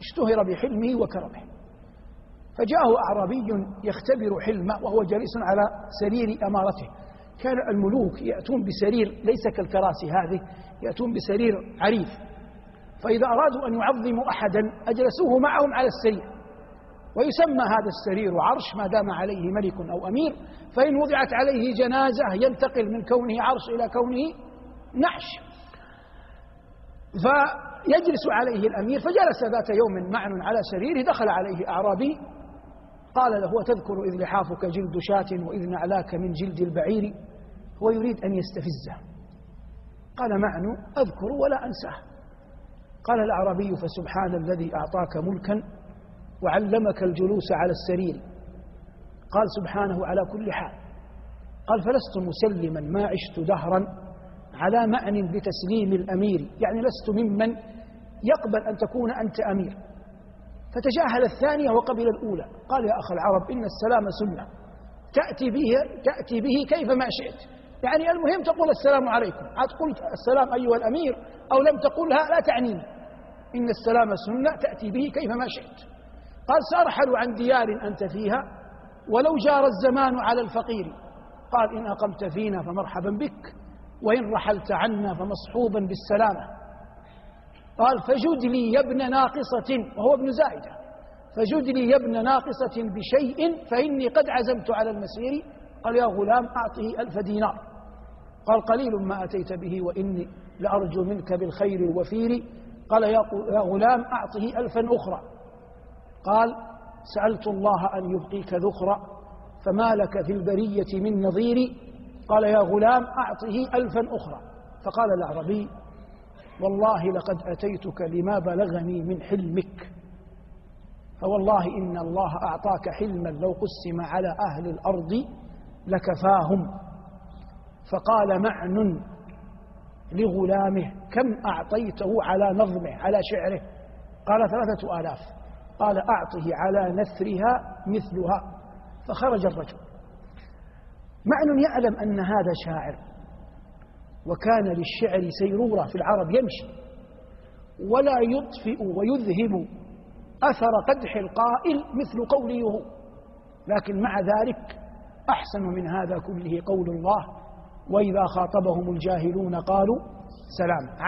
اشتهر بحلمه وكرمه. فجاءه أعرابي يختبر حلمه وهو جالس على سرير أمارته. كان الملوك يأتون بسرير ليس كالكراسي هذه يأتون بسرير عريض. فإذا أرادوا أن يعظموا أحدا أجلسوه معهم على السرير. ويسمى هذا السرير عرش ما دام عليه ملك أو أمير. فإن وضعت عليه جنازة ينتقل من كونه عرش إلى كونه نعش. فيجلس عليه الأمير فجلس ذات يوم معن على سريره دخل عليه أعرابي قال له وتذكر إذ لحافك جلد شاة وإذ نعلاك من جلد البعير؟ هو يريد أن يستفزه. قال معن أذكر ولا أنساه. قال الأعرابي فسبحان الذي أعطاك ملكا وعلمك الجلوس على السرير. قال سبحانه على كل حال. قال فلست مسلما ما عشت دهرا على معنى بتسليم الأمير يعني لست ممن يقبل أن تكون أنت أمير. فتجاهل الثانية وقبل الأولى. قال يا أخ العرب إن السلام سنة. تأتي به, تأتي به كيفما شئت. يعني المهم تقول السلام عليكم. عاد قلت السلام أيها الأمير أو لم تقولها لا تعنيني. إن السلام سنة تأتي به كيفما شئت. قال سأرحل عن ديار أنت فيها ولو جار الزمان على الفقير. قال إن أقمت فينا فمرحبا بك. وإن رحلت عنا فمصحوبا بالسلامة. قال فجد لي يا ابن ناقصة وهو ابن زائدة فجد لي يا ابن ناقصة بشيء فإني قد عزمت على المسير. قال يا غلام أعطه ألف دينار. قال قليل ما أتيت به وإني لأرجو منك بالخير الوفير قال يا غلام أعطه ألفا أخرى. قال سألت الله أن يبقيك ذخرا فما لك في البرية من نظير. قال يا غلام أعطه ألفا أخرى. فقال الأعربي والله لقد أتيتك لما بلغني من حلمك. فوالله إن الله أعطاك حلما لو قسم على أهل الأرض لكفاهم. فقال معن لغلامه كم أعطيته على نظمه على شعره؟ قال ثلاثة آلاف. قال أعطه على نثرها مثلها. فخرج الرجل. معن يعلم أن هذا شاعر. وكان للشعر سيرورة في العرب يمشي. ولا يطفئ ويذهب أثر قدح القائل مثل قوله لكن مع ذلك أحسن من هذا كله قول الله. وإذا خاطبهم الجاهلون قالوا سلام.